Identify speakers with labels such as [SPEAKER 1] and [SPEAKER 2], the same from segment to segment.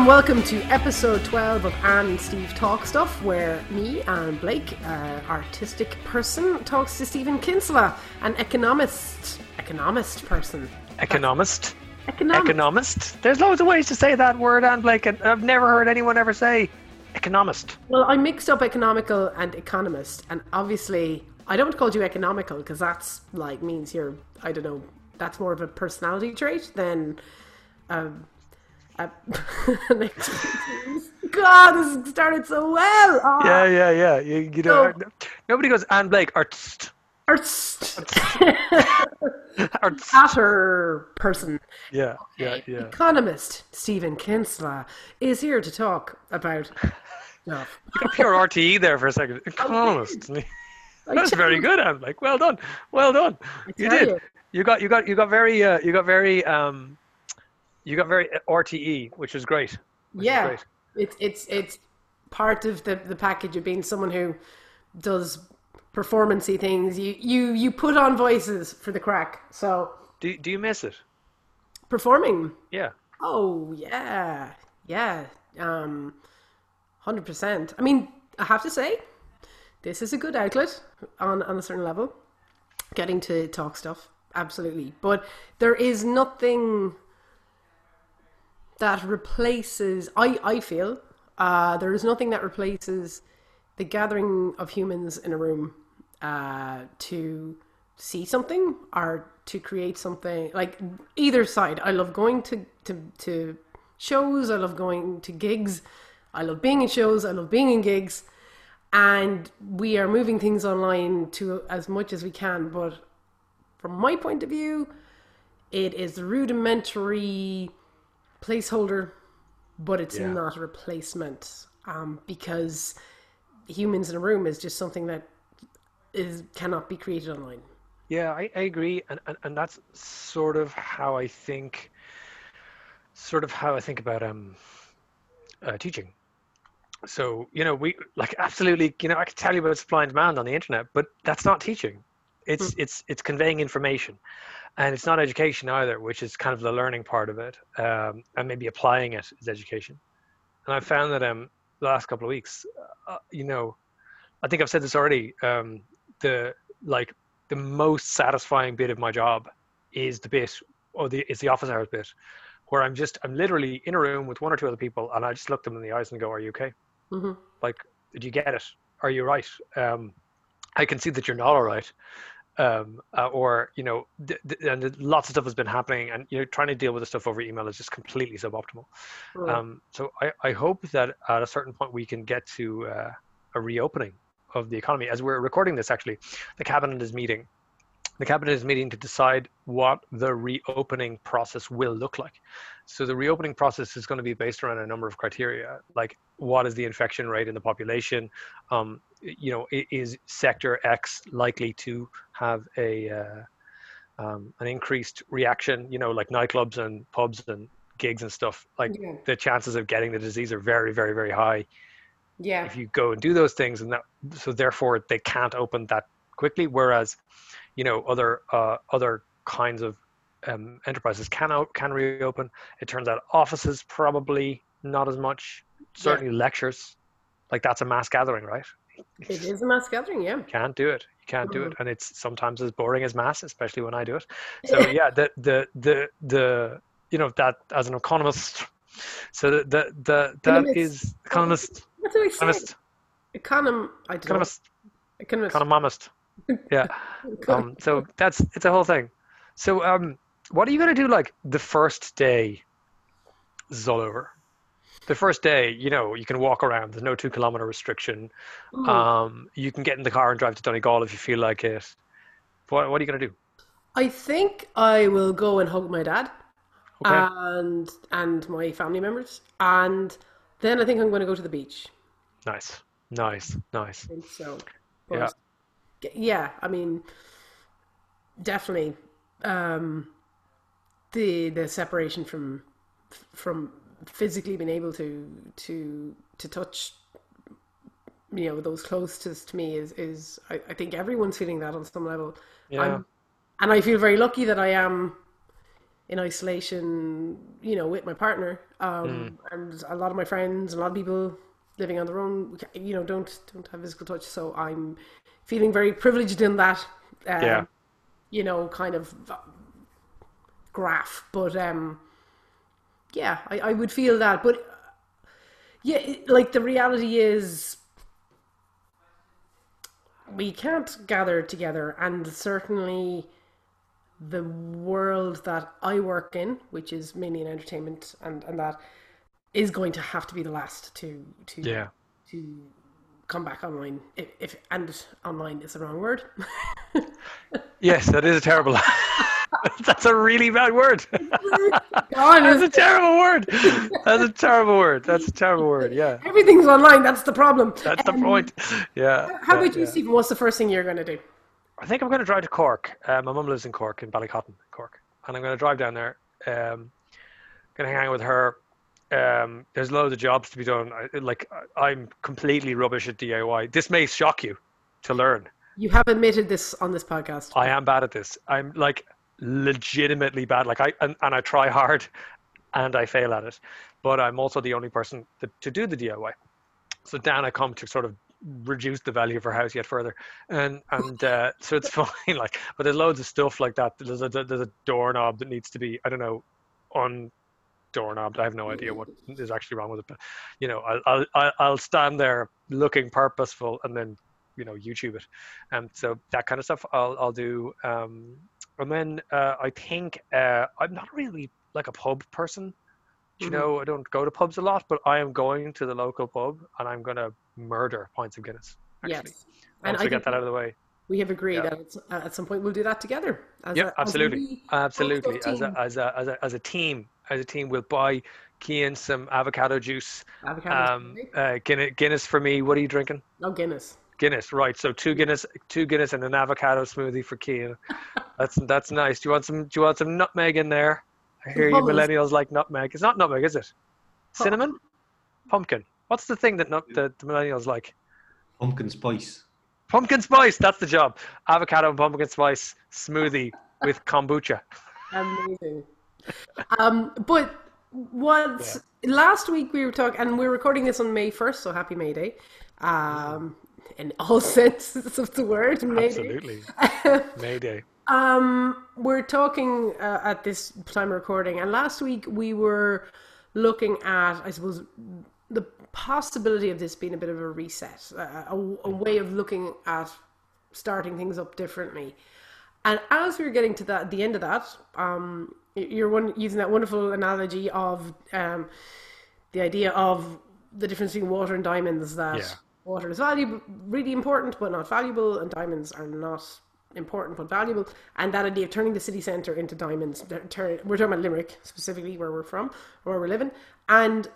[SPEAKER 1] and welcome to episode 12 of Anne and Steve Talk Stuff, where me and Blake, uh, artistic person, talks to Stephen Kinsella, an economist. Economist person.
[SPEAKER 2] Economist.
[SPEAKER 1] Economist.
[SPEAKER 2] Economist. There's loads of ways to say that word, and Blake, and I've never heard anyone ever say economist.
[SPEAKER 1] Well, I mixed up economical and economist, and obviously, I don't call you economical because that's like means you're, I don't know, that's more of a personality trait than. Um, a- an expertise. God, this started so well. Ah.
[SPEAKER 2] Yeah, yeah, yeah. You, you know,
[SPEAKER 1] So-
[SPEAKER 2] nobody goes Anne Blake. Artist.
[SPEAKER 1] artist. Patter person.
[SPEAKER 2] Yeah, yeah, yeah.
[SPEAKER 1] Economist Stephen Kinsella is here to talk about stuff.
[SPEAKER 2] You got pure RTE there for a second. Economist. That's very good, Anne Blake. Well done. Well done. You did.
[SPEAKER 1] you.
[SPEAKER 2] You got, you got, you got very, uh, you got very, um, you got very RTE, which is great. Which is
[SPEAKER 1] Yeah,
[SPEAKER 2] great.
[SPEAKER 1] it's it's it's part of the the package of being someone who does performancey things. You you you put on voices for the crack. So
[SPEAKER 2] Do, do you miss it?
[SPEAKER 1] performing.
[SPEAKER 2] Yeah.
[SPEAKER 1] Oh yeah, yeah, um, hundred percent. I mean, I have to say, this is a good outlet on on a certain level. Getting to talk stuff, absolutely. But there is nothing that replaces. I I feel uh, there is nothing that replaces the gathering of humans in a room uh, to see something or to create something like either side. I love going to, to to shows. I love going to gigs. I love being in shows. I love being in gigs. And we are moving things online to as much as we can but from my point of view it is rudimentary placeholder but it's
[SPEAKER 2] Yeah.
[SPEAKER 1] not a replacement um, because humans in a room is just something that is cannot be created online
[SPEAKER 2] Yeah, I, I agree, and, and and that's sort of how I think, sort of how I think about um, uh, teaching. So you know, we like absolutely, you know, I could tell you about supply and demand on the internet, but that's not teaching. It's it's it's conveying information, and it's not education either, which is kind of the learning part of it, um, and maybe applying it is education. And I found that um, the last couple of weeks, uh, you know, I think I've said this already. Um, the like the most satisfying bit of my job is the bit or the it's the office hours bit where i'm just i'm literally in a room with one or two other people and i just look them in the eyes and go are you okay
[SPEAKER 1] hmm
[SPEAKER 2] like did you get it are you right um i can see that you're not all right um uh, or you know th- th- and lots of stuff has been happening and you know trying to deal with the stuff over email is just completely suboptimal um, so I, I hope that at a certain point we can get to uh, a reopening of the economy. As we're recording this, actually, the cabinet is meeting. The cabinet is meeting to decide what the reopening process will look like. So the reopening process is going to be based around a number of criteria, like what is the infection rate in the population? Um, you know, is sector X likely to have a uh, um, an increased reaction? You know, like nightclubs and pubs and gigs and stuff. Like
[SPEAKER 1] Yeah.
[SPEAKER 2] the chances of getting the disease are very, very, very high
[SPEAKER 1] yeah
[SPEAKER 2] if you go and do those things and that so therefore they can't open that quickly whereas you know other uh, other kinds of um, enterprises can out, can reopen. It turns out offices probably not as much certainly lectures like that's a mass gathering right?
[SPEAKER 1] It is a mass gathering yeah.
[SPEAKER 2] Can't do it. You can't do it.
[SPEAKER 1] Mhm.
[SPEAKER 2] and it's sometimes as boring as mass especially when i do it. So yeah the the the the you know that as an economist so the the, the that
[SPEAKER 1] Economist.
[SPEAKER 2] is economist
[SPEAKER 1] what do I say?
[SPEAKER 2] economist.
[SPEAKER 1] Econom I don't
[SPEAKER 2] economist.
[SPEAKER 1] Know economist.
[SPEAKER 2] Economist yeah. Um so that's it's a whole thing. So um what are you going to do like the first day is all over the first day you know you can walk around there's no two kilometer restriction.
[SPEAKER 1] Mm.
[SPEAKER 2] um you can get in the car and drive to donegal if you feel like it. What, what are you going to do?
[SPEAKER 1] I think I will go and hug my dad
[SPEAKER 2] okay.
[SPEAKER 1] and and my family members and then I think I'm going to go to the beach.
[SPEAKER 2] Nice. Nice. Nice.
[SPEAKER 1] I think so. But, yeah I mean definitely um the the separation from from physically being able to to to touch you know those closest to me is is I, I think everyone's feeling that on some level
[SPEAKER 2] yeah
[SPEAKER 1] I'm, and I feel very lucky that I am in isolation, you know, with my partner, um,
[SPEAKER 2] Mm.
[SPEAKER 1] and a lot of my friends, a lot of people living on their own, you know, don't don't have physical touch. So I'm feeling very privileged in that, um,
[SPEAKER 2] Yeah.
[SPEAKER 1] you know, kind of graph. But um, yeah, I, I would feel that. But yeah, like the reality is, we can't gather together, and certainly the world that I work in, which is mainly in entertainment, and and that is going to have to be the last to to
[SPEAKER 2] Yeah.
[SPEAKER 1] to come back online. If, if and online is the wrong word.
[SPEAKER 2] Yes, that is a terrible. That's a really bad word. That's a terrible word. That's a terrible word. That's a terrible word. Yeah,
[SPEAKER 1] everything's online. That's the problem.
[SPEAKER 2] that's the
[SPEAKER 1] Um,
[SPEAKER 2] point. Yeah.
[SPEAKER 1] How
[SPEAKER 2] yeah,
[SPEAKER 1] about you,
[SPEAKER 2] yeah.
[SPEAKER 1] Stephen? What's the first thing you're going to do?
[SPEAKER 2] I think I'm going to drive to Cork. Uh, my mum lives in Cork, in Ballycotton, Cork, and I'm going to drive down there. Um, going to hang out with her. Um, there's loads of jobs to be done. I, like I'm completely rubbish at DIY. This may shock you to learn.
[SPEAKER 1] You have admitted this on this podcast.
[SPEAKER 2] I am bad at this. I'm like legitimately bad. Like I and, and I try hard, and I fail at it. But I'm also the only person that, to do the DIY. So down I come to sort of reduce the value of her house yet further, and and uh, so it's fine. Like, but there's loads of stuff like that. There's a there's a doorknob that needs to be I don't know on doorknob. I have no idea what is actually wrong with it, but you know I'll I'll I'll- stand there looking purposeful and then you know YouTube it, and so that kind of stuff I'll I'll do. Um, and then uh, I think uh, I'm not really like a pub person. You
[SPEAKER 1] Mhm.
[SPEAKER 2] know, I don't go to pubs a lot, but I am going to the local pub and I'm gonna murder pints of Guinness. Actually,
[SPEAKER 1] yes,
[SPEAKER 2] once
[SPEAKER 1] I
[SPEAKER 2] we get that out of the way.
[SPEAKER 1] we have agreed
[SPEAKER 2] Yeah.
[SPEAKER 1] that uh, at some point we'll do that together.
[SPEAKER 2] Yeah,
[SPEAKER 1] a- as
[SPEAKER 2] absolutely, absolutely. As a, as a as a as a team, as a team, we'll buy Kian some avocado juice.
[SPEAKER 1] avocado
[SPEAKER 2] Um, uh, Guinness, Guinness for me. What are you drinking?
[SPEAKER 1] no Guinness.
[SPEAKER 2] Guinness, right? So two Guinness, two Guinness, and an avocado smoothie for Kian. That's that's nice. Do you want some? Do you want some nutmeg in there? I hear you millennials like nutmeg. It's not nutmeg, is it? Cinnamon, pumpkin. What's the thing that nut, the, the millennials like?
[SPEAKER 3] Pumpkin spice.
[SPEAKER 2] Pumpkin spice. That's the job. Avocado and pumpkin spice smoothie with kombucha.
[SPEAKER 1] Amazing. Um, but what last week we were talking, and we're recording this on May first, so happy May Day. Um, in all senses of the word, May Day.
[SPEAKER 2] Absolutely. Mayday.
[SPEAKER 1] Um, we're talking uh, at this time of recording, and last week we were looking at, I suppose, the possibility of this being a bit of a reset, a, a, a way of looking at starting things up differently. And as we were getting to that, the end of that, um, you're one, using that wonderful analogy of um, the idea of the difference between water and diamonds. That
[SPEAKER 2] Yeah.
[SPEAKER 1] water is valuable, really important, but not valuable, and diamonds are not important but valuable. And that idea of turning the city centre into diamonds. We're talking about Limerick specifically, where we're from, where we're living, and.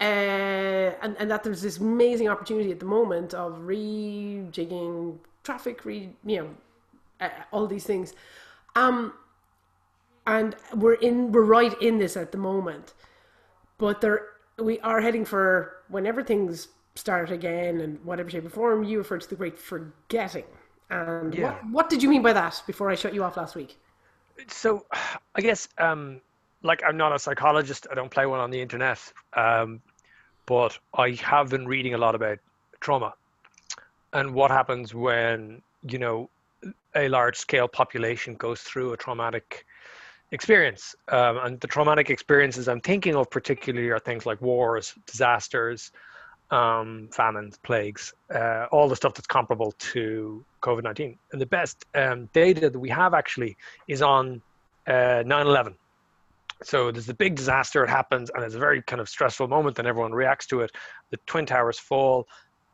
[SPEAKER 1] Uh, and, and that there's this amazing opportunity at the moment of rejigging traffic, re you know, uh, all these things. Um, and we're in, we're right in this at the moment, but there we are heading for whenever things start again and whatever shape or form. You referred to the great forgetting, and
[SPEAKER 2] Yeah.
[SPEAKER 1] what what did you mean by that? Before I shut you off last week.
[SPEAKER 2] so i guess um like i'm not a psychologist i don't play one on the internet um but i have been reading a lot about trauma and what happens when you know a large scale population goes through a traumatic experience um, and the traumatic experiences i'm thinking of particularly are things like wars disasters um, famines plagues uh, all the stuff that's comparable to covid-19 and the best um, data that we have actually is on uh, 9-11 so there's a big disaster it happens and it's a very kind of stressful moment and everyone reacts to it. The twin towers fall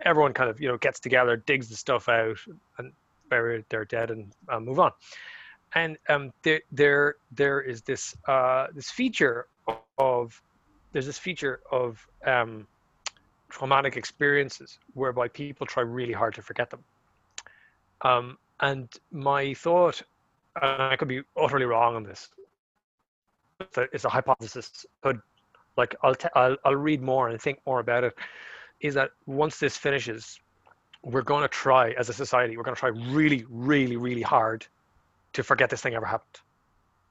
[SPEAKER 2] everyone kind of you know gets together digs the stuff out and bury their dead and uh, move on and um, there there there is this uh, this feature of there's this feature of um, traumatic experiences whereby people try really hard to forget them um, and my thought and I could be utterly wrong on this. It's a, hypothesis. Could like I'll, t- I'll I'll read more and think more about it. Is that once this finishes, we're going to try as a society. We're going to try really, really, really hard to forget this thing ever happened.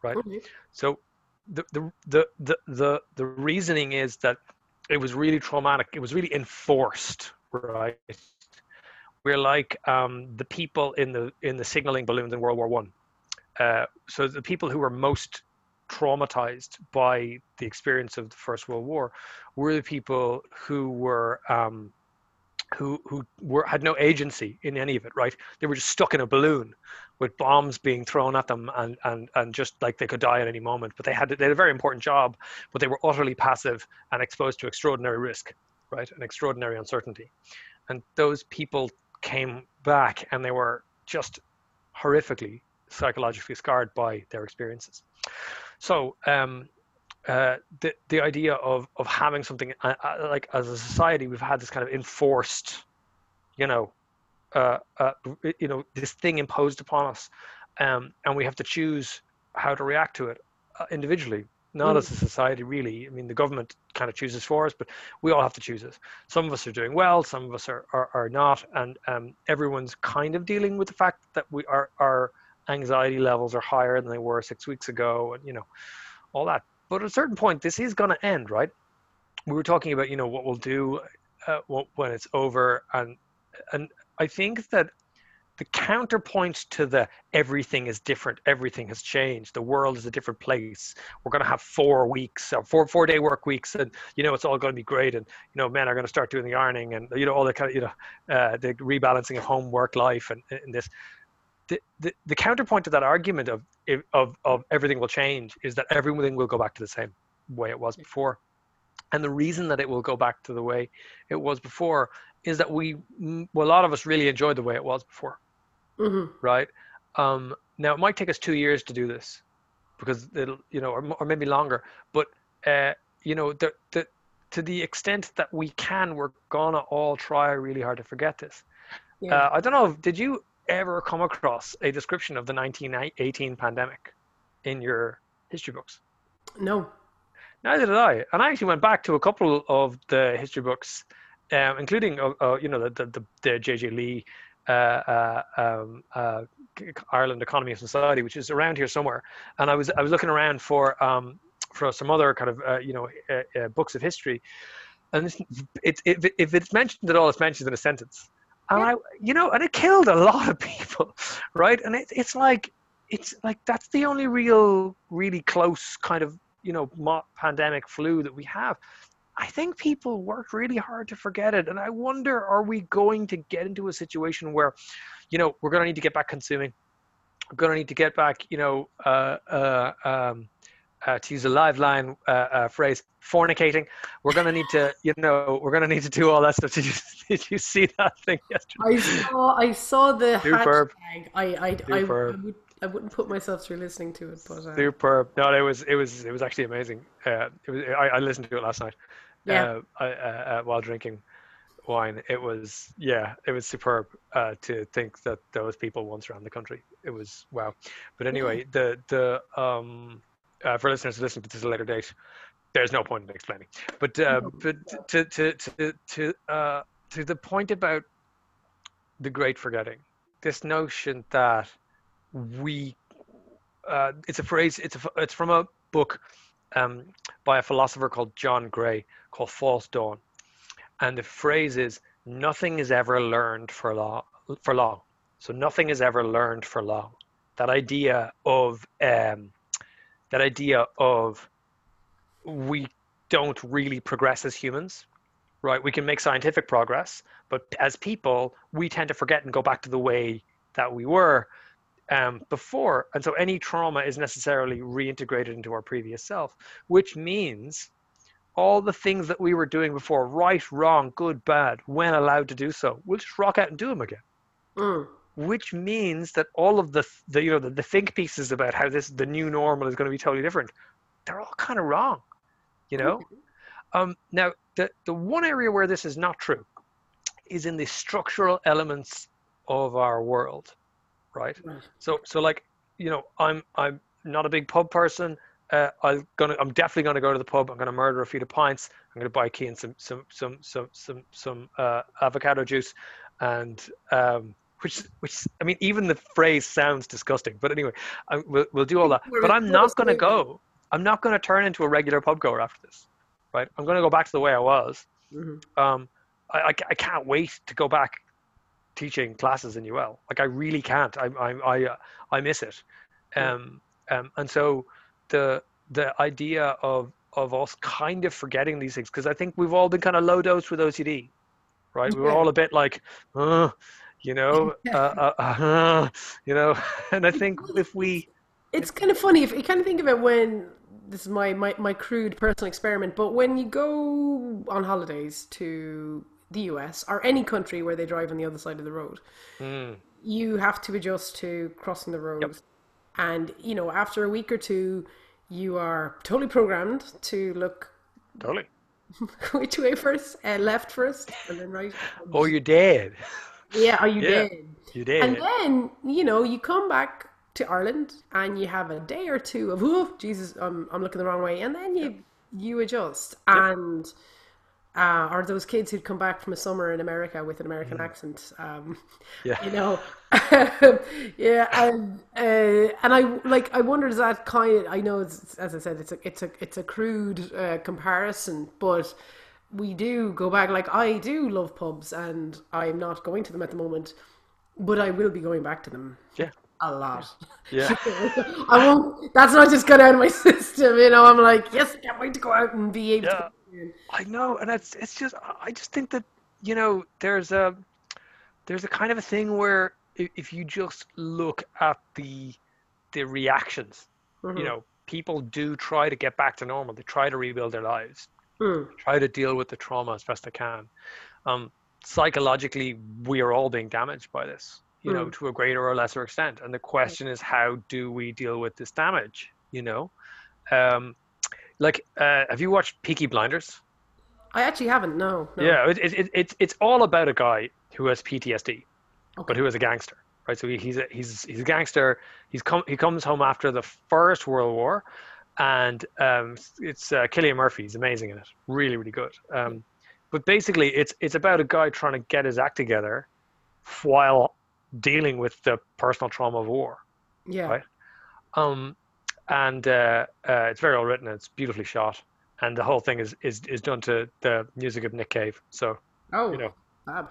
[SPEAKER 2] Right.
[SPEAKER 1] Okay.
[SPEAKER 2] So the, the the the the the reasoning is that it was really traumatic. It was really enforced, right? We're like um, the people in the in the signaling balloons in World War One. Uh, so the people who were most traumatized by the experience of the First World War were the people who were um, who who were had no agency in any of it. Right? They were just stuck in a balloon with bombs being thrown at them and and and just like they could die at any moment. But they had they had a very important job, but they were utterly passive and exposed to extraordinary risk, right, and extraordinary uncertainty. And those people came back and they were just horrifically psychologically scarred by their experiences. So um, uh, the the idea of of having something uh, uh, like as a society, we've had this kind of enforced, you know, uh, uh, you know, this thing imposed upon us, um, and we have to choose how to react to it uh, individually, not mm. as a society really. I mean, the government kind of chooses for us, but we all have to choose it. Some of us are doing well, some of us are are, are not, and um, everyone's kind of dealing with the fact that we are our anxiety levels are higher than they were six weeks ago, and you know, all that. But at a certain point, this is going to end, right? We were talking about, you know, what we'll do uh, when it's over, and and I think that the counterpoint to the everything is different, everything has changed, the world is a different place. We're going to have four weeks, or four four day work weeks, and you know it's all going to be great, and you know men are going to start doing the ironing, and you know all the kind of you know uh, the rebalancing of home work life, and, and this. The, the, the counterpoint to that argument of, of of everything will change is that everything will go back to the same way it was before. And the reason that it will go back to the way it was before is that we well, a lot of us really enjoyed the way it was before. Mm-hmm. right? Um, now it might take us two years to do this because it'll you know or, or maybe longer but uh, you know the, the to the extent that we can we're gonna all try really hard to forget this. Yeah. uh, i don't know did you ever come across a description of the 1918 pandemic in your history books
[SPEAKER 1] no
[SPEAKER 2] neither did i and i actually went back to a couple of the history books um, including uh, uh, you know the the, the, JJ Lee uh, uh, um, uh, Ireland Economy and Society, which is around here somewhere. And I was I was looking around for um, for some other kind of uh, you know books of history, and it, it, if it's mentioned at all, it's mentioned in a sentence. And yeah. I, you know, and it killed a lot of people, right? And it, it's like it's like that's the only real, really close kind of you know pandemic flu that we have I think people worked really hard to forget it. And I wonder, are we going to get into a situation where, you know, we're going to need to get back consuming? We're going to need to get back, you know, uh, uh, um, uh, to use a Liveline uh, uh, phrase, fornicating. We're going to need to, you know, we're going to need to do all that stuff. Did you, did you see that thing yesterday?
[SPEAKER 1] I saw, I saw the Superb. hashtag. I, I, I, I, would, I wouldn't put myself through listening to it, but uh...
[SPEAKER 2] superb. No, it was, it was, it was actually amazing. Uh, it was, I, I listened to it last night yeah. Uh, while drinking wine. It was yeah, it was superb uh, to think that those people once around the country. It was wow. But anyway, the the um, uh, for listeners to listen to this at a later date, there's no point in explaining. But uh, but to to to to uh, to the point about the great forgetting, this notion that we uh, it's a phrase. It's a it's from a book um, by a philosopher called John Gray called False Dawn. And the phrase is nothing is ever learned for long for long. So nothing is ever learned for long. That idea of um, that idea of we don't really progress as humans, right? We can make scientific progress, but as people, we tend to forget and go back to the way that we were um, before. And so any trauma is necessarily reintegrated into our previous self, which means all the things that we were doing before, right, wrong, good, bad, when allowed to do so, we'll just rock out and do them again. Mm. Which means that all of the, the you know the, the think pieces about how this the new normal is going to be totally different, they're all kind of wrong, you know. Um, now the the one area where this is not true is in the structural elements of our world right? So so like you know I'm I'm not a big pub person. Uh, I'm gonna I'm definitely gonna go to the pub. I'm gonna murder a few of pints. I'm gonna buy Kian some some some some some some uh, avocado juice, and um, which which I mean even the phrase sounds disgusting. But anyway, I, we'll we'll do all that. But I'm not gonna go. I'm not going to turn into a regular pub goer after this, right? I'm going to go back to the way I was.
[SPEAKER 1] Mhm.
[SPEAKER 2] Um, I, I, I can't wait to go back teaching classes in UL. Like I really can't. I I I, uh, I miss it. Um, um, and so the the idea of of us kind of forgetting these things because I think we've all been kind of low dose with OCD, right? We were all a bit like, uh, you know, uh, uh, uh, you know. And I think if we,
[SPEAKER 1] It's kind of funny if you kind of think of it when this is my, my, my crude personal experiment, but when you go on holidays to the US or any country where they drive on the other side of the road,
[SPEAKER 2] Mm,
[SPEAKER 1] you have to adjust to crossing the road. And, you know, after a week or two, you are totally programmed to look
[SPEAKER 2] totally.
[SPEAKER 1] which way first? Uh, left first and then right?
[SPEAKER 2] Oh, you're dead.
[SPEAKER 1] Yeah, are you
[SPEAKER 2] Yeah.
[SPEAKER 1] dead?
[SPEAKER 2] You did.
[SPEAKER 1] And then, you know, you come back to Ireland and you have a day or two of, oh, Jesus, I'm, I'm looking the wrong way. And then you you adjust. And, uh, or those kids who'd come back from a summer in America with an American accent, um,
[SPEAKER 2] Mm. Yeah.
[SPEAKER 1] you know. yeah, and uh, and I like I wonder does that kind of I know it's as I said it's a it's a it's a crude uh, comparison, but we do go back. Like I do love pubs, and I'm not going to them at the moment, but I will be going back to them
[SPEAKER 2] Yeah.
[SPEAKER 1] a lot.
[SPEAKER 2] Yeah.
[SPEAKER 1] I won't. That's not just got out of my system. You know, I'm like, yes, I can't wait to go out and be able
[SPEAKER 2] Yeah.
[SPEAKER 1] to.
[SPEAKER 2] I know, and it's it's just I just think that you know there's a there's a kind of a thing where if, you just look at the the reactions,
[SPEAKER 1] Mhm.
[SPEAKER 2] you know, people do try to get back to normal. They try to rebuild their lives,
[SPEAKER 1] Hmm.
[SPEAKER 2] try to deal with the trauma as best i can. Um, psychologically, we are all being damaged by this, you know,
[SPEAKER 1] Mm.
[SPEAKER 2] to a greater or lesser extent. And the question is, how do we deal with this damage? You know, um, like, uh, have you watched Peaky Blinders?
[SPEAKER 1] I actually haven't. No. no.
[SPEAKER 2] Yeah, it, it, it, it's it's all about a guy who has PTSD, but who is a gangster, right? So he, he's a, he's he's a gangster. He's come he comes home after the First World War, and um, it's uh, Cillian Murphy. He's amazing in it, really really good. Um, but basically, it's it's about a guy trying to get his act together, while dealing with the personal trauma of war.
[SPEAKER 1] Yeah.
[SPEAKER 2] right? Um, and uh, uh, it's very well written. It's beautifully shot, and the whole thing is is is done to the music of Nick Cave. So
[SPEAKER 1] Oh.
[SPEAKER 2] you know
[SPEAKER 1] fab.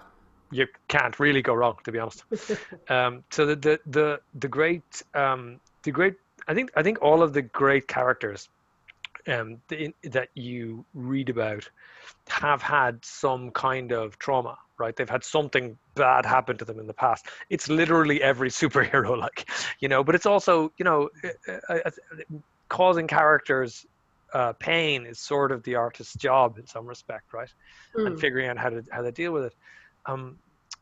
[SPEAKER 2] you can't really go wrong, to be honest. um, so the the the the great um, the great I think I think all of the great characters um, the, that you read about have had some kind of trauma, right? They've had something bad happen to them in the past. It's literally every superhero, like you know, but it's also you know uh, uh, uh, causing characters uh, pain is sort of the artist's job in some respect, right?
[SPEAKER 1] Hmm.
[SPEAKER 2] and figuring out how to how to deal with it. Um,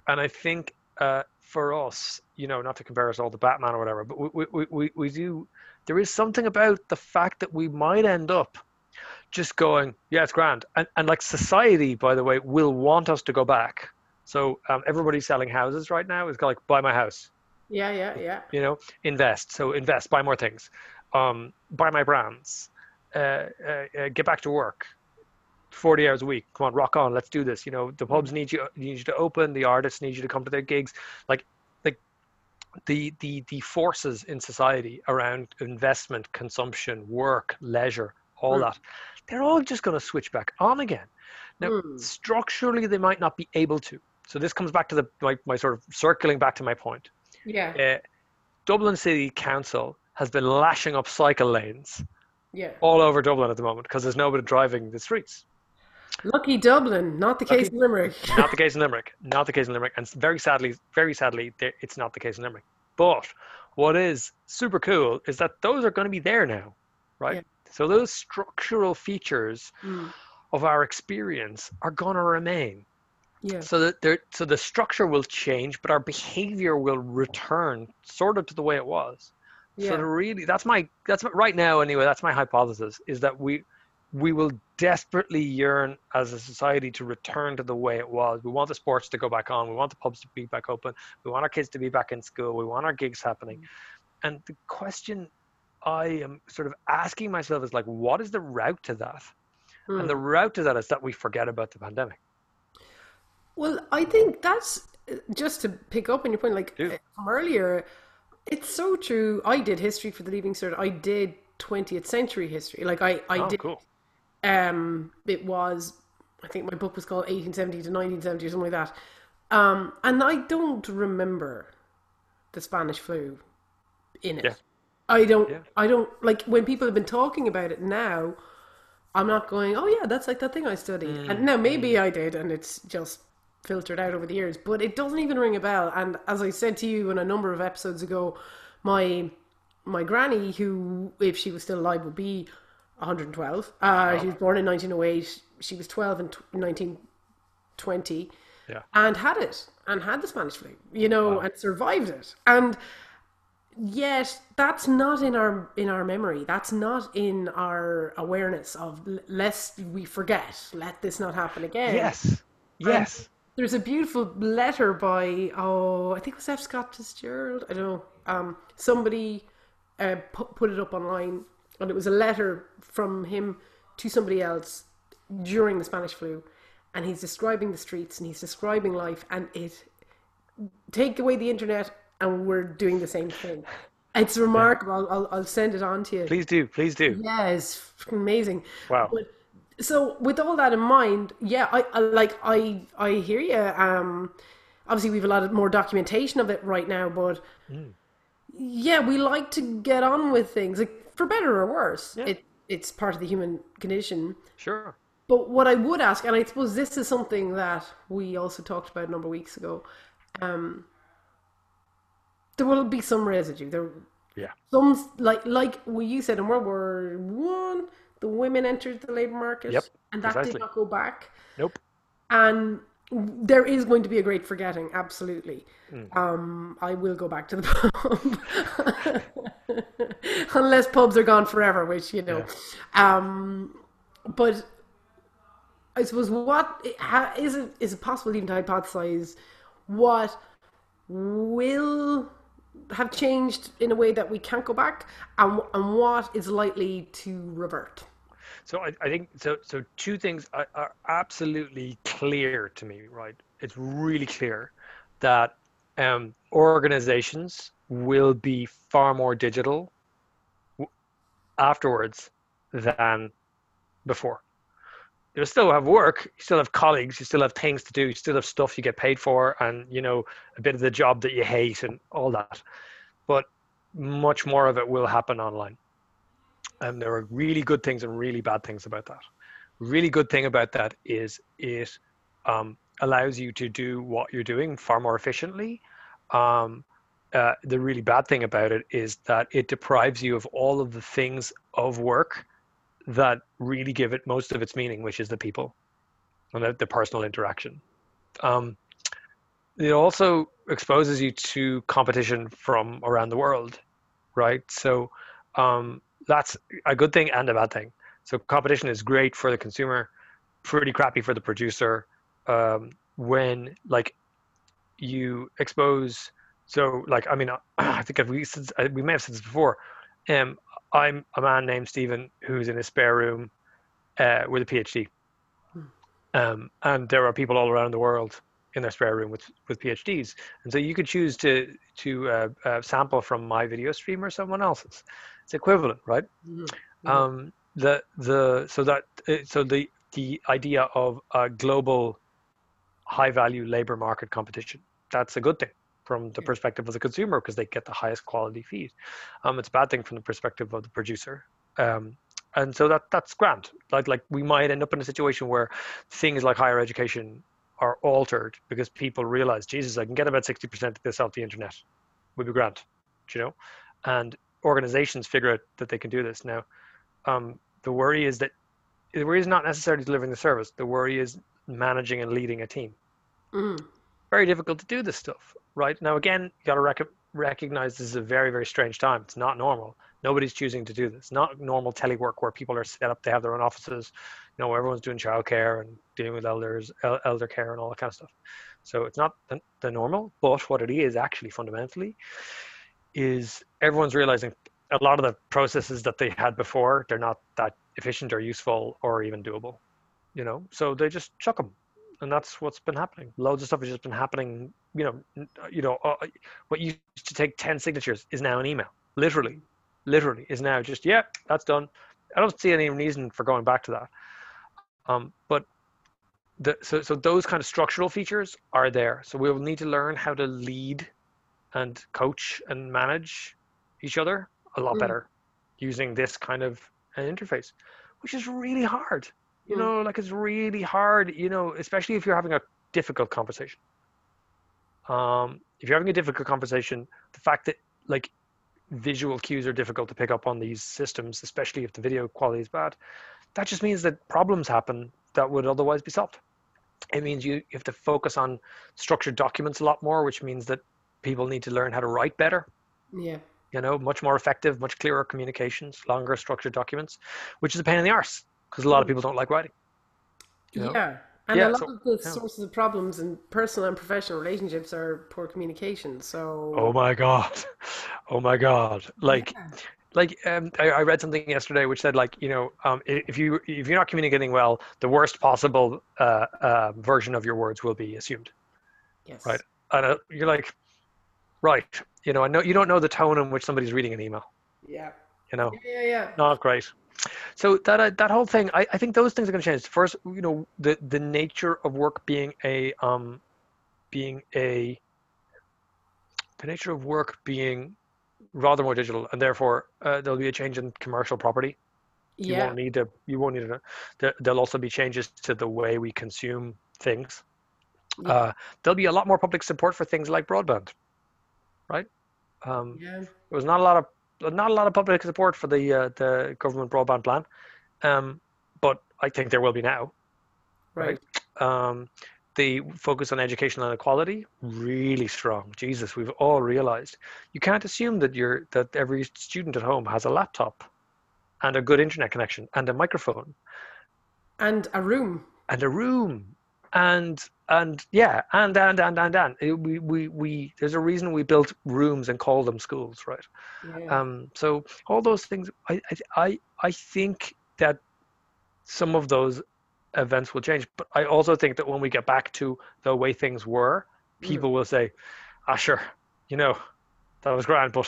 [SPEAKER 2] and I think uh, for us, you know, not to compare us all to Batman or whatever, but we, we, we, we do. There is something about the fact that we might end up just going, yeah, it's grand, and and like society, by the way, will want us to go back. So um, everybody's selling houses right now. Is like buy my house,
[SPEAKER 1] Yeah. Yeah. Yeah.
[SPEAKER 2] you know, invest. So invest, buy more things, um, buy my brands, uh, uh, uh, get back to work. 40 hours a week. Come on, rock on. Let's do this. You know, the pubs need you need you to open, the artists need you to come to their gigs. Like like the the the forces in society around investment, consumption, work, leisure, all
[SPEAKER 1] Mm.
[SPEAKER 2] that. They're all just going to switch back on again. Now,
[SPEAKER 1] Mm.
[SPEAKER 2] structurally they might not be able to. So this comes back to the my, my sort of circling back to my point.
[SPEAKER 1] Yeah.
[SPEAKER 2] Uh, Dublin City Council has been lashing up cycle lanes
[SPEAKER 1] Yeah.
[SPEAKER 2] all over Dublin at the moment because there's nobody driving the streets.
[SPEAKER 1] Lucky Dublin, not the case
[SPEAKER 2] Lucky-
[SPEAKER 1] in Limerick.
[SPEAKER 2] Not the case in Limerick. Not the case in Limerick. And very sadly, very sadly, it's not the case in Limerick. But what is super cool is that those are going to be there now, right?
[SPEAKER 1] Yeah.
[SPEAKER 2] So those structural features
[SPEAKER 1] Mm.
[SPEAKER 2] of our experience are going to remain.
[SPEAKER 1] Yeah.
[SPEAKER 2] So that there, so the structure will change, but our behavior will return sort of to the way it was. So
[SPEAKER 1] Yeah.
[SPEAKER 2] to really, that's my that's my, right now anyway. That's my hypothesis is that we we will desperately yearn as a society to return to the way it was. We want the sports to go back on. We want the pubs to be back open. We want our kids to be back in school. We want our gigs happening. And the question I am sort of asking myself is like, what is the route to that?
[SPEAKER 1] Mm.
[SPEAKER 2] And the route to that is that we forget about the pandemic.
[SPEAKER 1] Well, I think that's just to pick up on your point, like uh, from earlier. It's so true. I did history for the Leaving Cert. I did 20th century history. Like I, I
[SPEAKER 2] Oh,
[SPEAKER 1] did.
[SPEAKER 2] cool.
[SPEAKER 1] Um, it was, I think my book was called 1870 to 1970 or something like that. Um, and I don't remember the Spanish flu in it.
[SPEAKER 2] Yeah.
[SPEAKER 1] I don't.
[SPEAKER 2] Yeah.
[SPEAKER 1] I don't like when people have been talking about it now. I'm not going. Oh yeah, that's like that thing I studied. And now maybe I did, and it's just filtered out over the years. But it doesn't even ring a bell. And as I said to you in a number of episodes ago, my my granny, who if she was still alive would be 112. Uh, She was born in 1908. She was 12 in t- 1920
[SPEAKER 2] Yeah.
[SPEAKER 1] and had it and had the Spanish flu, you know, and survived it. And yet that's not in our in our memory. That's not in our awareness of l- lest we forget. Let this not happen again.
[SPEAKER 2] Yes. Yes.
[SPEAKER 1] There's a beautiful letter by oh I think it was F. Scott Fitzgerald. I don't know. Um, somebody uh, put, put it up online, and it was a letter from him to somebody else during the Spanish flu, and he's describing the streets and he's describing life, and it take away the internet, and we're doing the same thing. It's remarkable. I'll, I'll, I'll send it on to you.
[SPEAKER 2] Please do. Please do.
[SPEAKER 1] Yeah, it's amazing.
[SPEAKER 2] Wow.
[SPEAKER 1] But, so with all that in mind, yeah, I, I like I I hear you. Um, obviously we have a lot of more documentation of it right now, but yeah, we like to get on with things, like for better or worse. It it's part of the human condition.
[SPEAKER 2] Sure.
[SPEAKER 1] But what I would ask, and I suppose this is something that we also talked about a number of weeks ago, um, there will be some residue. There,
[SPEAKER 2] Yeah.
[SPEAKER 1] some like like what you said in World War One, the women entered the labor market,
[SPEAKER 2] Yep,
[SPEAKER 1] and that
[SPEAKER 2] precisely.
[SPEAKER 1] did not go back.
[SPEAKER 2] Nope.
[SPEAKER 1] And there is going to be a great forgetting, absolutely.
[SPEAKER 2] Mm.
[SPEAKER 1] Um, I will go back to the pub, unless pubs are gone forever, which you know. Um, but I suppose what ha- is it is it possible even to hypothesize what will have changed in a way that we can't go back, and and what is likely to revert?
[SPEAKER 2] So I, I think so. So two things are, are absolutely clear to me. Right, it's really clear that um, organizations will be far more digital afterwards than before. You still have work, you still have colleagues, you still have things to do, you still have stuff you get paid for, and you know a bit of the job that you hate and all that. But much more of it will happen online and there are really good things and really bad things about that. Really good thing about that is it um, allows you to do what you're doing far more efficiently. Um, uh, the really bad thing about it is that it deprives you of all of the things of work that really give it most of its meaning, which is the people and the, the personal interaction. Um, it also exposes you to competition from around the world, right? So um, that's a good thing and a bad thing. So competition is great for the consumer, pretty crappy for the producer. Um, when like you expose, so like I mean, I think we said, we may have said this before. Um, I'm a man named Stephen who's in his spare room uh, with a PhD, um, and there are people all around the world in their spare room with with PhDs, and so you could choose to to uh, uh, sample from my video stream or someone else's. It's equivalent, right? Um, the the so that uh, so the the idea of a global high value labor market competition that's a good thing from the perspective of the consumer because they get the highest quality feed. Um, it's a bad thing from the perspective of the producer. Um, and so that that's grand. Like like we might end up in a situation where things like higher education are altered because people realize, Jesus, I can get about sixty percent of this off the internet. Would be grand, do you know? And organizations figure out that they can do this now. Um, the worry is that the worry is not necessarily delivering the service. The worry is managing and leading a team.
[SPEAKER 1] Mhm.
[SPEAKER 2] Very difficult to do this stuff, right? Now, again, you got to rec- recognize this is a very, very strange time. It's not normal. Nobody's choosing to do this. Not normal telework where people are set up, they have their own offices, you know, everyone's doing childcare and dealing with elders, el- elder care, and all that kind of stuff. So it's not the, the normal, but what it is actually fundamentally is everyone's realizing a lot of the processes that they had before they're not that efficient or useful or even doable you know so they just chuck them and that's what's been happening loads of stuff has just been happening you know you know uh, what used to take 10 signatures is now an email literally literally is now just yeah, that's done. I don't see any reason for going back to that. Um, but the, so so those kind of structural features are there. So we will need to learn how to lead and coach and manage each other a lot
[SPEAKER 1] Mm.
[SPEAKER 2] better using this kind of an interface, which is really hard. You
[SPEAKER 1] Mm.
[SPEAKER 2] know, like it's really hard. You know, especially if you're having a difficult conversation. Um, if you're having a difficult conversation, the fact that like visual cues are difficult to pick up on these systems, especially if the video quality is bad, that just means that problems happen that would otherwise be solved. It means you, you have to focus on structured documents a lot more, which means that people need to learn how to write better,
[SPEAKER 1] Yeah.
[SPEAKER 2] you know, much more effective, much clearer communications, longer structured documents, which is a pain in the arse because a lot of people don't like writing. You know?
[SPEAKER 1] Yeah. And
[SPEAKER 2] Yeah,
[SPEAKER 1] a lot
[SPEAKER 2] so-
[SPEAKER 1] of the
[SPEAKER 2] yeah.
[SPEAKER 1] sources of problems in personal and professional relationships are poor communication. So
[SPEAKER 2] Oh my god. Oh my god. Like
[SPEAKER 1] Yeah.
[SPEAKER 2] like um, I, I read something yesterday which said like you know um, if you if you're not communicating well the worst possible uh, uh, version of your words will be assumed
[SPEAKER 1] yes.
[SPEAKER 2] right. and uh, you're like right you know I know you don't know the tone in which somebody's reading an email
[SPEAKER 1] Yeah.
[SPEAKER 2] you know
[SPEAKER 1] Yeah, yeah, yeah.
[SPEAKER 2] not great so that uh, that whole thing I, I think those things are going to change first you know the the nature of work being a um being a the nature of work being rather more digital and therefore uh, there'll be a change in commercial property you
[SPEAKER 1] Yeah.
[SPEAKER 2] won't need to you won't need to there, there'll also be changes to the way we consume things
[SPEAKER 1] Yeah.
[SPEAKER 2] uh, there'll be a lot more public support for things like broadband right um,
[SPEAKER 1] Yeah.
[SPEAKER 2] there was not a lot of not a lot of public support for the uh, the government broadband plan, um, but I think there will be now.
[SPEAKER 1] Right.
[SPEAKER 2] Um, the focus on educational inequality really strong. Jesus, we've all realized you can't assume that you're that every student at home has a laptop and a good internet connection and a microphone
[SPEAKER 1] And a room.
[SPEAKER 2] and a room and and yeah and and and and and It- we we we there's a reason we built rooms and call them schools right
[SPEAKER 1] Yeah.
[SPEAKER 2] um, so all those things, I, I, I, think that some of those events will change. But I also think that when we get back to the way things were, people will say, "Ah, sure, you know, that was grand, but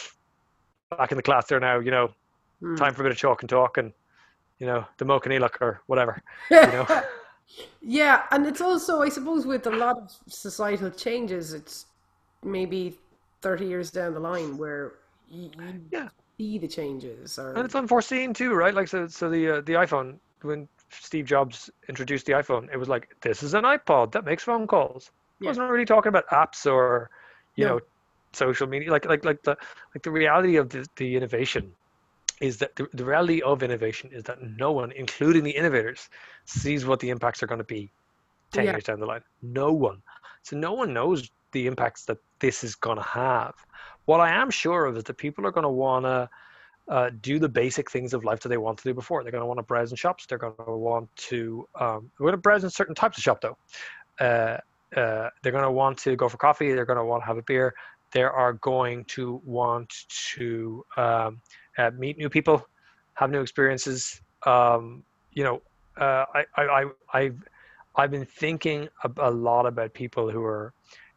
[SPEAKER 2] back in the class there now, you know,
[SPEAKER 1] Hmm.
[SPEAKER 2] time for a bit of chalk and talk and, you know, the Modh Coinníollach or whatever, you know."
[SPEAKER 1] Yeah, and it's also, I suppose, with a lot of societal changes, it's maybe 30 years down the line where you, you
[SPEAKER 2] Yeah.
[SPEAKER 1] see the changes. Or,
[SPEAKER 2] and it's unforeseen too, right? Like so, so the uh, the iPhone when Steve Jobs introduced the iPhone, it was like this is an iPod that makes phone calls. It
[SPEAKER 1] Yeah.
[SPEAKER 2] wasn't really talking about apps or you
[SPEAKER 1] No.
[SPEAKER 2] know social media. Like like like the like the reality of the, the innovation is that the, the reality of innovation is that no one, including the innovators, sees what the impacts are going to be ten
[SPEAKER 1] Yeah.
[SPEAKER 2] years down the line. No one. So no one knows the impacts that this is going to have. What I am sure of is that people are going to want to uh, do the basic things of life that they want to do before. They're going to want to browse in shops. They're going to want to. Um, they're going to browse in certain types of shop though. Uh, uh, they're going to want to go for coffee. They're going to want to have a beer. They are going to want to um, uh, meet new people, have new experiences. Um, you know, uh, I, I, I, I've, I've been thinking a, a lot about people who are,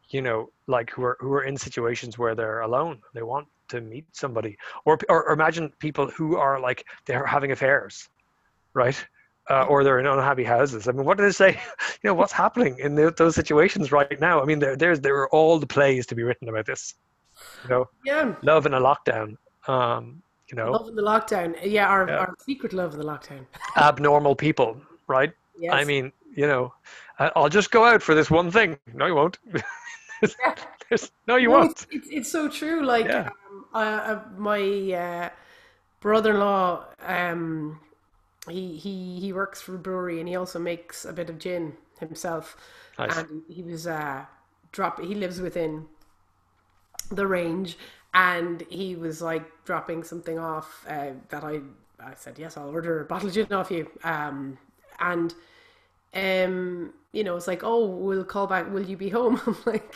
[SPEAKER 2] you know, like who are who are in situations where they're alone. They want to meet somebody, or or, or imagine people who are like they're having affairs, right? Uh, or they're in unhappy houses. I mean, what do they say? You know, what's happening in tho- those situations right now? I mean, there, there's there are all the plays to be written about this. You know,
[SPEAKER 1] yeah,
[SPEAKER 2] love in a lockdown. Um, you know,
[SPEAKER 1] love in the lockdown. Yeah, our,
[SPEAKER 2] Yeah.
[SPEAKER 1] our secret love of the lockdown.
[SPEAKER 2] abnormal people, right?
[SPEAKER 1] Yes.
[SPEAKER 2] I mean, you know, I'll just go out for this one thing. No, you won't. No, you
[SPEAKER 1] No,
[SPEAKER 2] won't.
[SPEAKER 1] It's, it's, it's so true. Like
[SPEAKER 2] Yeah.
[SPEAKER 1] um, uh, my uh, brother-in-law, um, he he he works for a brewery and he also makes a bit of gin himself.
[SPEAKER 2] Nice.
[SPEAKER 1] And he was uh, drop. He lives within the range, and he was like dropping something off uh, that I I said yes, I'll order a bottle of gin off you. Um, and um, you know, it's like, oh, we'll call back. Will you be home? I'm like,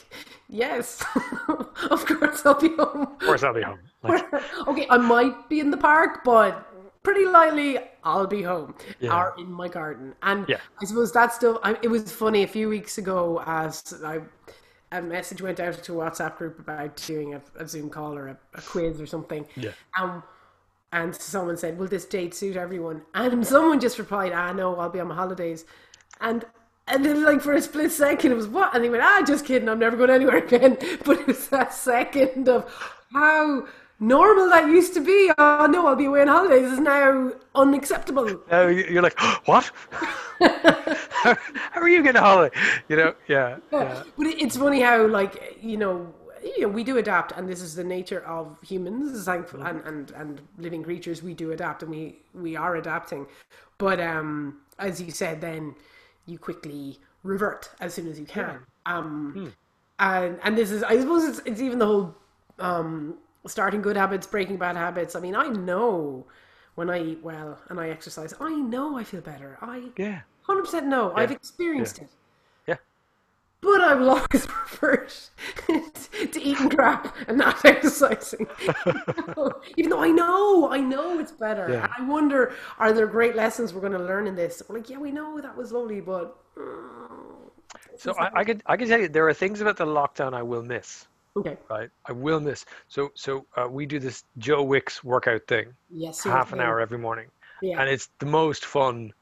[SPEAKER 1] yes, of course I'll be home.
[SPEAKER 2] Of course, I'll be home. Like,
[SPEAKER 1] okay, I might be in the park, but pretty likely I'll be home
[SPEAKER 2] Yeah.
[SPEAKER 1] or in my garden. And
[SPEAKER 2] Yeah.
[SPEAKER 1] I suppose that's still. I, it was funny a few weeks ago as I. A message went out to a WhatsApp group about doing a, a Zoom call or a, a quiz or something.
[SPEAKER 2] Yeah.
[SPEAKER 1] Um, and someone said, "Will this date suit everyone?" And someone just replied, "Ah, no, I'll be on my holidays," and. And then, like for a split second, it was what? And he went, "Ah, just kidding. I'm never going anywhere again." But it was that second of how normal that used to be. Oh no, I'll be away on holidays is now unacceptable.
[SPEAKER 2] Uh, you're like, what? how, are you getting a holiday? You know, yeah, yeah.
[SPEAKER 1] But it's funny how, like, you know, you know, we do adapt, and this is the nature of humans, thankful, and, and and living creatures. We do adapt, and we we are adapting. But um, as you said, then you quickly revert as soon as you can. Um, and and this is, I suppose, it's it's even the whole um starting good habits, breaking bad habits. I mean, I know when I eat well and I exercise, I know I feel better. I
[SPEAKER 2] Yeah.
[SPEAKER 1] Hundred percent know. I've experienced it.
[SPEAKER 2] Yeah.
[SPEAKER 1] But I will always revert to eating crap and not exercising. Even though I know, I know it's better.
[SPEAKER 2] Yeah.
[SPEAKER 1] I wonder, are there great lessons we're going to learn in this? We're like, yeah, we know that was lovely, but mm,
[SPEAKER 2] So I, I could I can tell you there are things about the lockdown I will miss.
[SPEAKER 1] okay.
[SPEAKER 2] Right, I will miss. So so uh, we do this Joe Wicks workout thing,
[SPEAKER 1] Yes.
[SPEAKER 2] half an hour every morning,
[SPEAKER 1] Yeah.
[SPEAKER 2] and it's the most fun.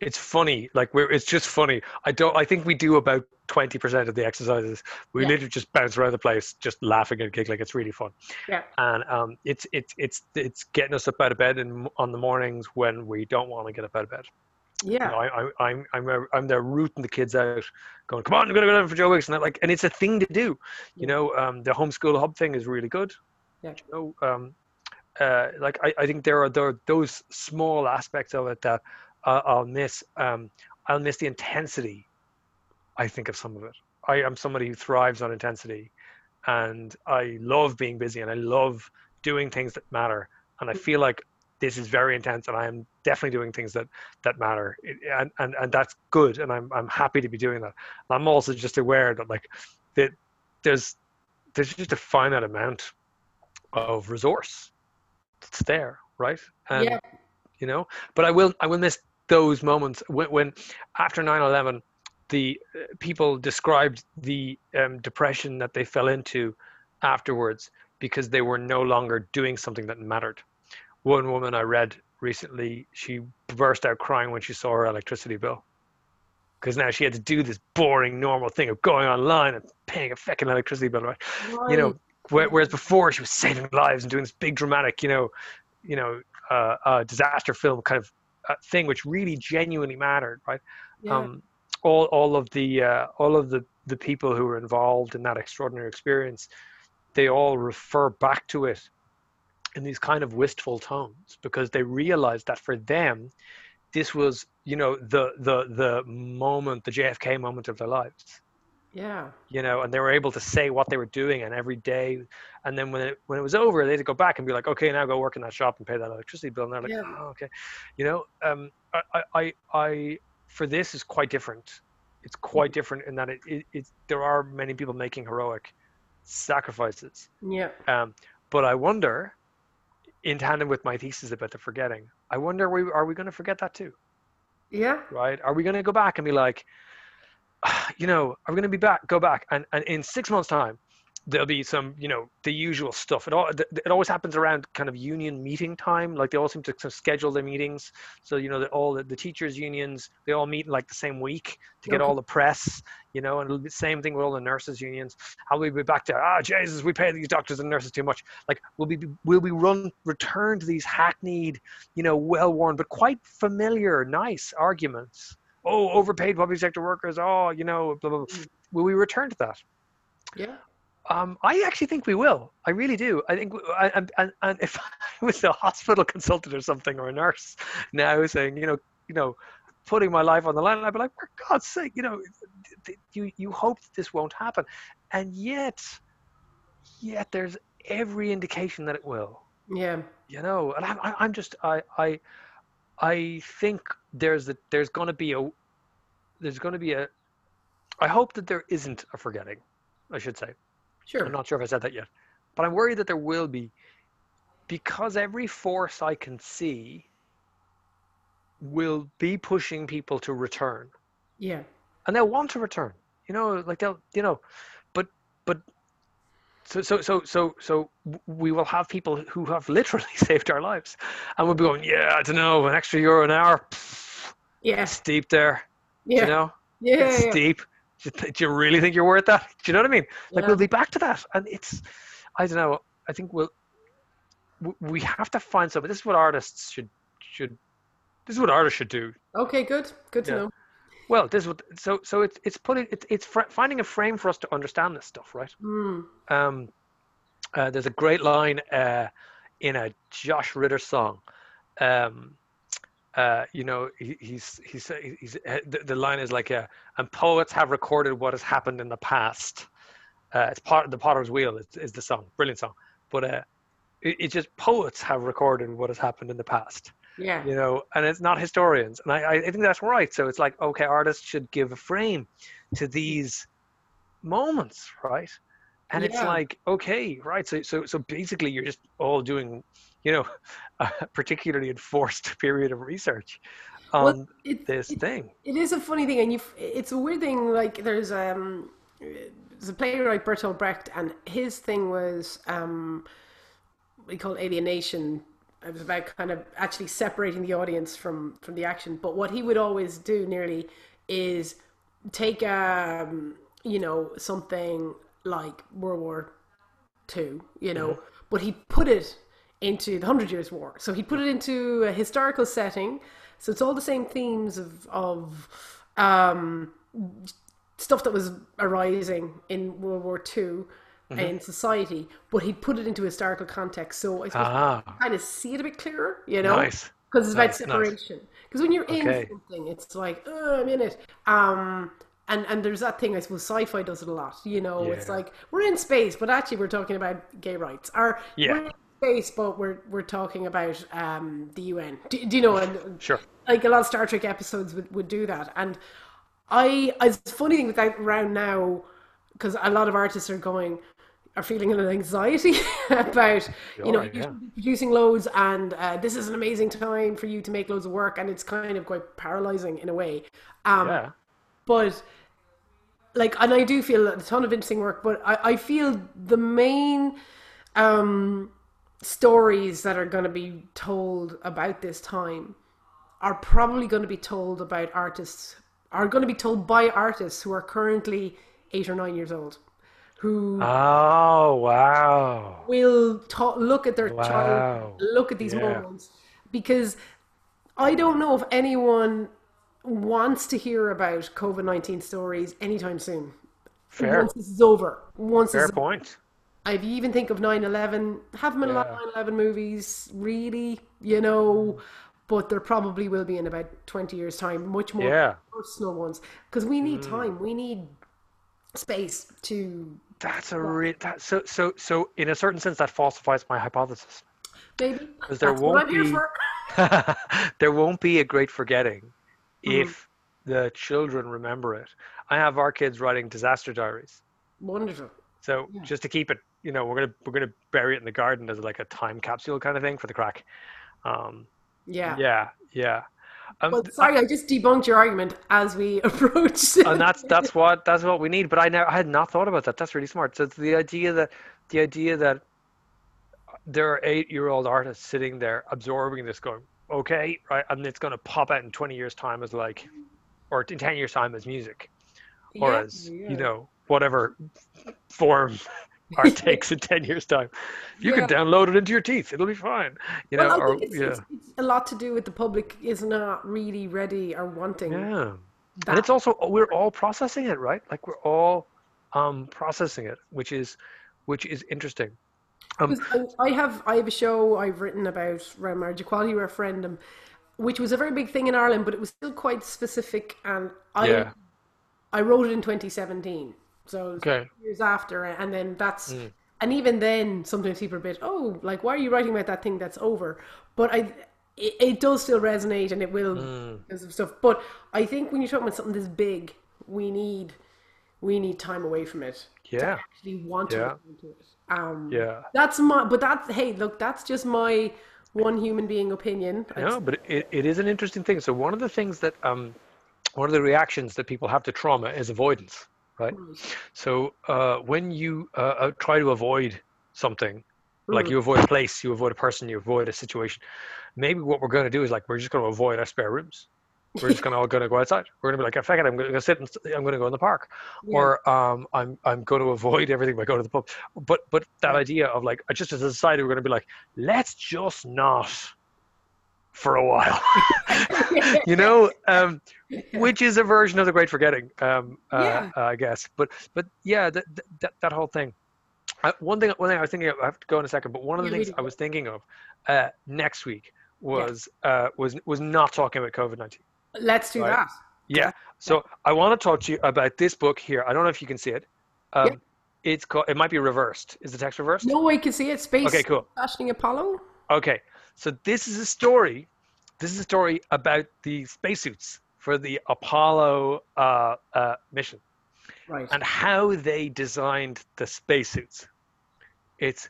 [SPEAKER 2] It's funny, like we're it's just funny. I don't. I think we do about twenty percent of the exercises. We
[SPEAKER 1] Yeah.
[SPEAKER 2] literally just bounce around the place, just laughing and giggling. It's really fun.
[SPEAKER 1] yeah.
[SPEAKER 2] and um, it's it's it's it's getting us up out of bed in, on the mornings when we don't want to get up out of bed. You
[SPEAKER 1] Yeah.
[SPEAKER 2] know, I, I, I'm I'm I'm there rooting the kids out, going, "Come on, we're gonna go down for Joe Wicks," and that, like, and it's a thing to do. You know, um, the homeschool hub thing is really good.
[SPEAKER 1] Yeah.
[SPEAKER 2] You know, um, uh, like I, I think there are there are those small aspects of it that uh, I'll miss. Um, I'll miss the intensity. I think of some of it. I am somebody who thrives on intensity, and I love being busy and I love doing things that matter. And I feel like this is very intense, and I am definitely doing things that that matter, It- and and and that's good. And I'm I'm happy to be doing that. And I'm also just aware that like that there's there's just a finite amount of resource that's there, right? And
[SPEAKER 1] Yeah.
[SPEAKER 2] you know, but I will I will miss those moments when, when after 9/11 the uh, people described the um, depression that they fell into afterwards because they were no longer doing something that mattered. One woman I read recently, she burst out crying when she saw her electricity bill because now she had to do this boring, normal thing of going online and paying a fucking electricity bill, right? You know, whe- whereas before she was saving lives and doing this big dramatic, you know, you know, uh, uh, disaster film kind of uh, thing, which really genuinely mattered, right?
[SPEAKER 1] yeah.
[SPEAKER 2] um, all all of the uh, all of the the people who were involved in that extraordinary experience, they all refer back to it in these kind of wistful tones because they realized that for them, this was you know the the the moment, the JFK moment of their lives
[SPEAKER 1] yeah.
[SPEAKER 2] you know, and they were able to say what they were doing and every day. And then when it when it was over, they had to go back and be like, okay, now go work in that shop and pay that electricity bill. And they're like,
[SPEAKER 1] Yeah.
[SPEAKER 2] oh, okay, you know, um, I, I, I, for this is quite different. It's quite different in that it, it, it there are many people making heroic sacrifices.
[SPEAKER 1] Yeah.
[SPEAKER 2] Um, but I wonder, in tandem with my thesis about the forgetting, I wonder, we are we going to forget that too?
[SPEAKER 1] Yeah.
[SPEAKER 2] right? Are we going to go back and be like, "Ah, you know, are we going to be back, go back, and, and in six months' time, there'll be some, you know, the usual stuff. It all it always happens around kind of union meeting time. Like they all seem to kind of schedule their meetings. So you know, that all the, the teachers' unions they all meet like the same week to get
[SPEAKER 1] Okay.
[SPEAKER 2] all the press. You know, and the same thing with all the nurses' unions. How will we be back to ah Jesus, we pay these doctors and nurses too much. Like will we be, will we run return to these hackneyed, you know, well-worn but quite familiar, nice arguments? Oh, overpaid public sector workers. Oh, you know, blah blah. blah. Will we return to that?
[SPEAKER 1] Yeah.
[SPEAKER 2] Um, I actually think we will. I really do. I think, and, and, and if I was a hospital consultant or something, or a nurse now saying, you know, you know, putting my life on the line, I'd be like, for God's sake, you know, you you hope that this won't happen, and yet, yet there's every indication that it will.
[SPEAKER 1] Yeah.
[SPEAKER 2] You know, and I'm I- I'm just I I I think there's a, there's going to be a there's going to be a I hope that there isn't a forgetting. I should say.
[SPEAKER 1] Sure.
[SPEAKER 2] I'm not sure if I said that yet, but I'm worried that there will be because every force I can see will be pushing people to return
[SPEAKER 1] Yeah.
[SPEAKER 2] and they'll want to return you know like they'll you know but but so so so so so we will have people who have literally saved our lives, and we'll be going, yeah, I don't know, an extra euro an hour, pff,
[SPEAKER 1] Yeah.
[SPEAKER 2] steep there,
[SPEAKER 1] Yeah.
[SPEAKER 2] you know,
[SPEAKER 1] yeah.
[SPEAKER 2] it's
[SPEAKER 1] yeah.
[SPEAKER 2] steep. Do you, do you really think you're worth that? Do you know what I mean? Like
[SPEAKER 1] Yeah.
[SPEAKER 2] we'll be back to that, and it's, I don't know. I think we'll, we have to find something. This is what artists should should. This is what artists should do.
[SPEAKER 1] Okay, good. Good to
[SPEAKER 2] Yeah.
[SPEAKER 1] know.
[SPEAKER 2] Well, this is what. So so it's it's putting it's it's fr- finding a frame for us to understand this stuff, right?
[SPEAKER 1] Mm.
[SPEAKER 2] Um, uh, there's a great line uh, in a Josh Ritter song. Um, uh, you know, he, he's he's he's uh, the, the line is like, uh, "And poets have recorded what has happened in the past." Uh, it's part of the Potter's Wheel is, is the song, brilliant song. But uh, it, it's just poets have recorded what has happened in the past
[SPEAKER 1] Yeah.
[SPEAKER 2] you know, and it's not historians. And I, I think that's right. So it's like, okay, artists should give a frame to these moments, right? And it's like, okay, right. So, so, so basically, you're just all doing, you know, a particularly enforced period of research on
[SPEAKER 1] Well, it,
[SPEAKER 2] this
[SPEAKER 1] it-
[SPEAKER 2] thing.
[SPEAKER 1] It is a funny thing, and you. It's a weird thing. Like there's um, there's a playwright Bertolt Brecht, and his thing was um, we call alienation. It was about kind of actually separating the audience from from the action. But what he would always do, nearly, is take um, you know, something like World War Two, you know, but he put it into the Hundred Years' War. So he put it into a historical setting. So it's all the same themes of of um, stuff that was arising in World War Two in society, but he put it into historical context. So I suppose
[SPEAKER 2] Ah,
[SPEAKER 1] you kind of see it a bit clearer, you know,
[SPEAKER 2] nice.
[SPEAKER 1] because it's
[SPEAKER 2] Nice,
[SPEAKER 1] about separation. Because when you're in something, it's like, oh, I'm in it. Um, and and there's that thing. I suppose sci-fi does it a lot. You know, it's like we're in space, but actually we're talking about gay rights. Or
[SPEAKER 2] Yeah.
[SPEAKER 1] we're in space, but we're we're talking about um, the UN. Do, do you know? And
[SPEAKER 2] Sure.
[SPEAKER 1] like a lot of Star Trek episodes would, would do that. And I, it's funny thing with that round now, because a lot of artists are going, are feeling an anxiety about, you know,
[SPEAKER 2] yeah.
[SPEAKER 1] producing loads and uh, this is an amazing time for you to make loads of work. And it's kind of quite paralyzing in a way. Um,
[SPEAKER 2] Yeah.
[SPEAKER 1] but like and i do feel a ton of interesting work but i, I feel the main um stories that are going to be told about this time are probably going to be told about artists are going to be told by artists who are currently eight or nine years old who
[SPEAKER 2] Oh, wow.
[SPEAKER 1] will ta- look at their
[SPEAKER 2] Wow.
[SPEAKER 1] child, look at these
[SPEAKER 2] Yeah.
[SPEAKER 1] moments, because I don't know if anyone wants to hear about COVID nineteen stories anytime soon.
[SPEAKER 2] Fair.
[SPEAKER 1] Once this is over, once
[SPEAKER 2] Fair point.
[SPEAKER 1] I even think of 9-11, haven't been a lot of
[SPEAKER 2] Yeah.
[SPEAKER 1] 9-11 movies, really, you know, but there probably will be in about twenty years' time, much more
[SPEAKER 2] Yeah. Mm.
[SPEAKER 1] personal ones, because we need time, we need space to
[SPEAKER 2] That's a re- that so so so in a certain sense that falsifies my hypothesis.
[SPEAKER 1] maybe.
[SPEAKER 2] 'Cause there
[SPEAKER 1] That's
[SPEAKER 2] won't be- there won't be a great forgetting
[SPEAKER 1] Mm-hmm.
[SPEAKER 2] if the children remember it. I have our kids writing disaster diaries.
[SPEAKER 1] Wonderful.
[SPEAKER 2] So just to keep it, you know, we're gonna we're gonna bury it in the garden as like a time capsule kind of thing for the crack. Um,
[SPEAKER 1] Yeah.
[SPEAKER 2] yeah, yeah. Um,
[SPEAKER 1] Well, sorry, I just debunked your argument as we approached.
[SPEAKER 2] and that's that's what that's what we need. But I never I had not thought about that. That's really smart. So it's the idea that the idea that there are eight year old artists sitting there absorbing this, going, okay, right, and it's going to pop out in twenty years time as like, or in ten years time as music, or
[SPEAKER 1] Yeah,
[SPEAKER 2] as
[SPEAKER 1] yeah.
[SPEAKER 2] you know whatever form art takes in ten years time. You
[SPEAKER 1] Yeah.
[SPEAKER 2] can download it into your teeth. It'll be fine. You know,
[SPEAKER 1] Well,
[SPEAKER 2] or
[SPEAKER 1] it's,
[SPEAKER 2] yeah.
[SPEAKER 1] it's, it's a lot to do with the public is not really ready or wanting.
[SPEAKER 2] Yeah.
[SPEAKER 1] that.
[SPEAKER 2] And it's also we're all processing it, right? Like we're all um processing it, which is which is interesting. Um
[SPEAKER 1] I have I have a show I've written about around marriage equality referendum, which was a very big thing in Ireland, but it was still quite specific. And I
[SPEAKER 2] Yeah.
[SPEAKER 1] I wrote it in 2017, so
[SPEAKER 2] Okay.
[SPEAKER 1] years after, and then that's
[SPEAKER 2] Mm.
[SPEAKER 1] and even then sometimes people are a bit oh like why are you writing about that thing that's over? But I it, it does still resonate and it will
[SPEAKER 2] Mm.
[SPEAKER 1] because of stuff. But I think when you're talking about something this big, we need we need time away from it to
[SPEAKER 2] Yeah.
[SPEAKER 1] actually want to
[SPEAKER 2] Yeah.
[SPEAKER 1] look it. Um,
[SPEAKER 2] Yeah.
[SPEAKER 1] that's my, but that's hey, look, that's just my one human being opinion.
[SPEAKER 2] No, but it, it is an interesting thing. So one of the things that um one of the reactions that people have to trauma is avoidance. Right? So uh, when you uh, uh, try to avoid something, like
[SPEAKER 1] Mm.
[SPEAKER 2] you avoid a place, you avoid a person, you avoid a situation, maybe what we're going to do is like we're just going to avoid our spare rooms. We're just going to all going to go outside. We're going to be like, "Fuck it, I'm going to sit and I'm going to go in the park."
[SPEAKER 1] Yeah.
[SPEAKER 2] or um, I'm I'm going to avoid everything by going to the pub. But but that idea of like just as a society, we're going to be like, let's just not for a while, you know, um, which is a version of the Great Forgetting, um, uh,
[SPEAKER 1] Yeah.
[SPEAKER 2] uh, I guess. But but yeah, that that, that whole thing. Uh, one thing one thing I was thinking of, I have to go in a second, but one of the
[SPEAKER 1] Yeah,
[SPEAKER 2] things I was thinking of uh, next week was uh, was was not talking about COVID nineteen.
[SPEAKER 1] Let's do
[SPEAKER 2] Right.
[SPEAKER 1] that.
[SPEAKER 2] Yeah. So I want to talk to you about this book here. I don't know if you can see it. Um,
[SPEAKER 1] Yeah.
[SPEAKER 2] It's called. It might be reversed. Is the text reversed?
[SPEAKER 1] No way can see it. Space
[SPEAKER 2] Okay. Cool.
[SPEAKER 1] fashioning Apollo.
[SPEAKER 2] Okay. So this is a story. This is a story about the spacesuits for the Apollo uh, uh, mission
[SPEAKER 1] Right.
[SPEAKER 2] and how they designed the spacesuits. It's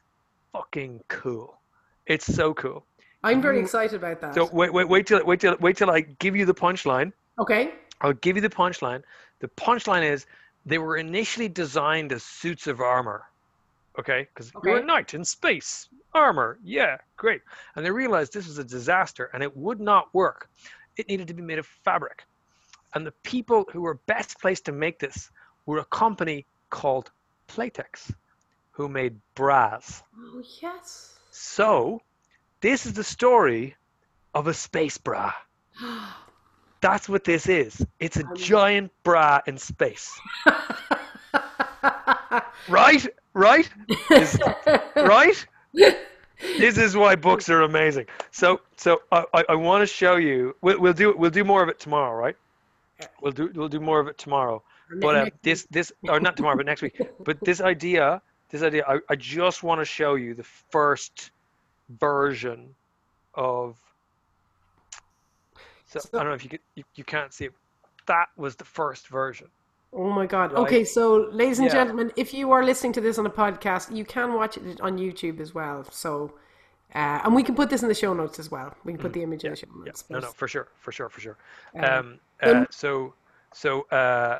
[SPEAKER 2] fucking cool. It's so cool.
[SPEAKER 1] I'm very excited about that.
[SPEAKER 2] So wait, wait, wait till wait till wait till I give you the punchline.
[SPEAKER 1] okay.
[SPEAKER 2] I'll give you the punchline. The punchline is they were initially designed as suits of armor. Okay? Because you're a knight in space. Armor. Yeah, great. And they realized this was a disaster and it would not work. It needed to be made of fabric. And the people who were best placed to make this were a company called Playtex, who made bras.
[SPEAKER 1] Oh yes.
[SPEAKER 2] So, this is the story of a space bra. That's what this is. It's a giant bra in space. Right? Right? Is- right? This is why books are amazing. So, so I, I, I want to show you. We'll, we'll do we'll do more of it tomorrow, right? We'll do we'll do more of it tomorrow. But uh, this this or not tomorrow, but next week. But this idea, this idea, I, I just want to show you the first version of. So, I don't know if you could you, you can't see it. That was the first version.
[SPEAKER 1] Oh my god.
[SPEAKER 2] Right.
[SPEAKER 1] Okay, so ladies and
[SPEAKER 2] Yeah.
[SPEAKER 1] gentlemen, if you are listening to this on a podcast, you can watch it on YouTube as well. So uh, and we can put this in the show notes as well. We can put the image in the show
[SPEAKER 2] Mm, Yeah, no, no, for sure, for sure, for sure.
[SPEAKER 1] Um,
[SPEAKER 2] Um, uh, so, so, uh,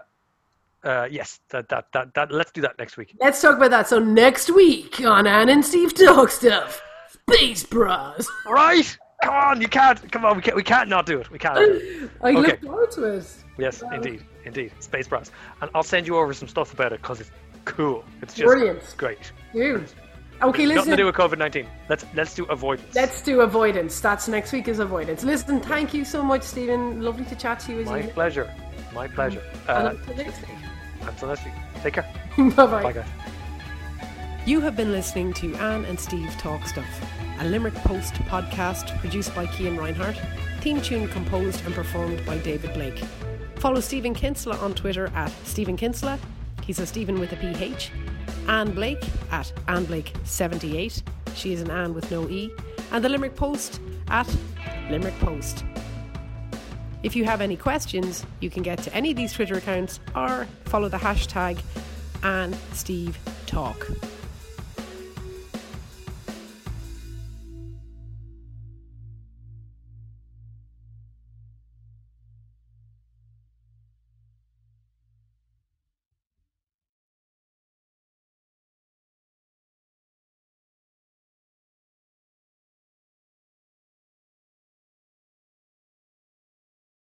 [SPEAKER 2] uh, yes, that, that, that, that, let's do that next week.
[SPEAKER 1] Let's talk about that. So next week on Ann and Steve Talk Stuff, Space Bras.
[SPEAKER 2] Right? Come on, you can't, come on, we can't, we can't not do it. We can't not do it.
[SPEAKER 1] I
[SPEAKER 2] Okay.
[SPEAKER 1] look forward to it.
[SPEAKER 2] Yes, indeed, indeed. Space Bros. And I'll send you over some stuff about it because it's cool. It's just
[SPEAKER 1] Brilliant.
[SPEAKER 2] it's great.
[SPEAKER 1] Dude. Okay, listen.
[SPEAKER 2] Nothing to
[SPEAKER 1] listen.
[SPEAKER 2] do with COVID 19. Let's, let's do avoidance.
[SPEAKER 1] Let's do avoidance. That's next week is avoidance. Listen, thank you so much, Stephen. Lovely to chat to you as
[SPEAKER 2] My
[SPEAKER 1] usual.
[SPEAKER 2] pleasure. My pleasure.
[SPEAKER 1] And
[SPEAKER 2] Uh,
[SPEAKER 1] until next week.
[SPEAKER 2] until next week. Take care.
[SPEAKER 1] Bye
[SPEAKER 2] Bye,
[SPEAKER 1] bye.
[SPEAKER 2] guys.
[SPEAKER 1] You have been listening to Ann and Steve Talk Stuff, a Limerick Post podcast produced by Kian Reinhardt, theme tune composed and performed by David Blake. Follow Stephen Kinsella on Twitter at Stephen Kinsella. He's a Stephen with a PH. Ann Blake at Ann Blake78. She is an Ann with no E. And the Limerick Post at Limerick Post. If you have any questions, you can get to any of these Twitter accounts or follow the hashtag and Steve Talk.